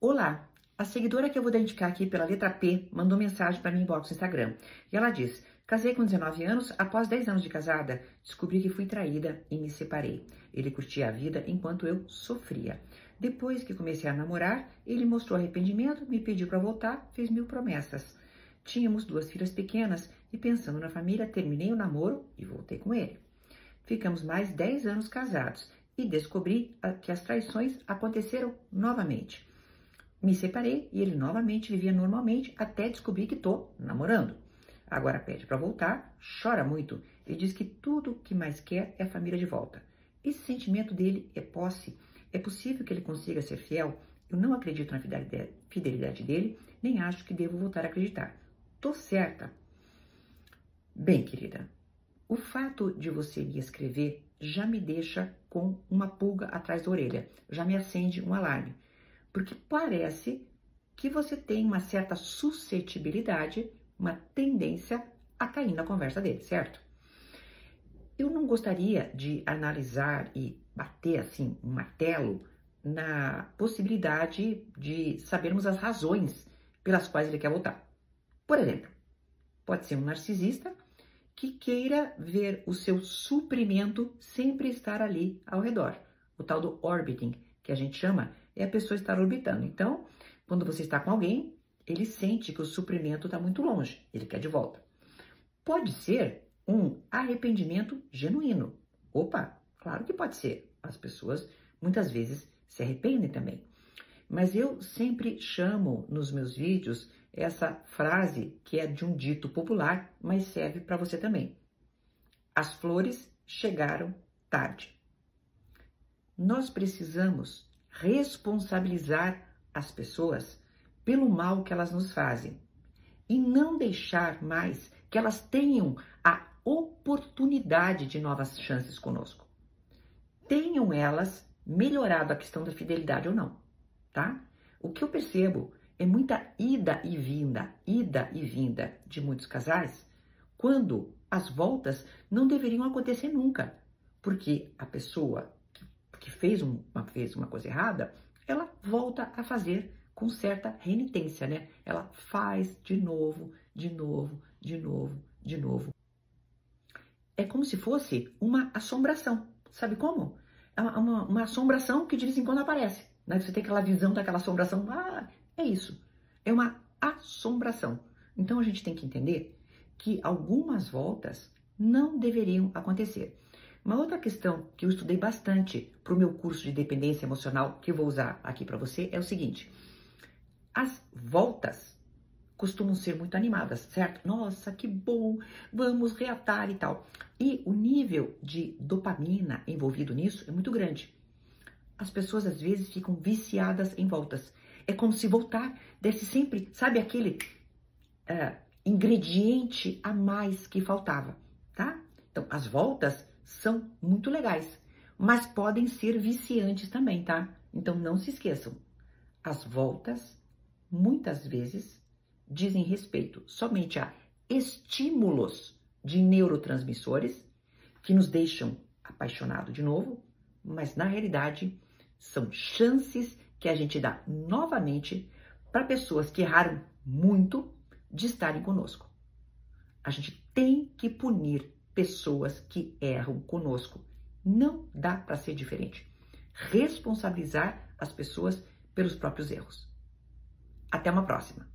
Olá, a seguidora que eu vou identificar aqui pela letra P mandou mensagem para mim inbox no Instagram. E ela diz: Casei com 19 anos, após 10 anos de casada, descobri que fui traída e me separei. Ele curtia a vida enquanto eu sofria. Depois que comecei a namorar, ele mostrou arrependimento, me pediu para voltar, fez mil promessas. Tínhamos duas filhas pequenas e, pensando na família, terminei o namoro e voltei com ele. Ficamos mais 10 anos casados e descobri que as traições aconteceram novamente. Me separei e ele novamente vivia normalmente até descobrir que tô namorando. Agora pede para voltar, chora muito e diz que tudo que mais quer é a família de volta. Esse sentimento dele é posse. É possível que ele consiga ser fiel? Eu não acredito na fidelidade dele, nem acho que devo voltar a acreditar. Tô certa. Bem, querida, o fato de você me escrever já me deixa com uma pulga atrás da orelha, já me acende um alarme porque parece que você tem uma certa suscetibilidade, uma tendência a cair na conversa dele, certo? Eu não gostaria de analisar e bater assim um martelo na possibilidade de sabermos as razões pelas quais ele quer voltar. Por exemplo, pode ser um narcisista que queira ver o seu suprimento sempre estar ali ao redor, o tal do orbiting, que a gente chama é a pessoa estar orbitando. Então, quando você está com alguém, ele sente que o suprimento está muito longe, ele quer de volta. Pode ser um arrependimento genuíno. Opa, claro que pode ser. As pessoas muitas vezes se arrependem também. Mas eu sempre chamo nos meus vídeos essa frase que é de um dito popular, mas serve para você também. As flores chegaram tarde. Nós precisamos responsabilizar as pessoas pelo mal que elas nos fazem e não deixar mais que elas tenham a oportunidade de novas chances conosco. Tenham elas melhorado a questão da fidelidade ou não, tá? O que eu percebo é muita ida e vinda, ida e vinda de muitos casais, quando as voltas não deveriam acontecer nunca, porque a pessoa que fez uma, fez uma coisa errada, ela volta a fazer com certa renitência, né? Ela faz de novo, de novo, de novo, de novo. É como se fosse uma assombração. Sabe como? É uma, uma, uma assombração que de vez em quando aparece. Né? Você tem aquela visão daquela assombração. Ah, é isso. É uma assombração. Então a gente tem que entender que algumas voltas não deveriam acontecer. Uma outra questão que eu estudei bastante para o meu curso de dependência emocional, que eu vou usar aqui para você, é o seguinte: as voltas costumam ser muito animadas, certo? Nossa, que bom, vamos reatar e tal. E o nível de dopamina envolvido nisso é muito grande. As pessoas às vezes ficam viciadas em voltas. É como se voltar desse sempre, sabe, aquele uh, ingrediente a mais que faltava, tá? Então, as voltas são muito legais, mas podem ser viciantes também, tá? Então não se esqueçam. As voltas, muitas vezes, dizem respeito somente a estímulos de neurotransmissores que nos deixam apaixonados de novo, mas na realidade são chances que a gente dá novamente para pessoas que erraram muito de estarem conosco. A gente tem que punir pessoas que erram conosco. Não dá para ser diferente. Responsabilizar as pessoas pelos próprios erros. Até uma próxima!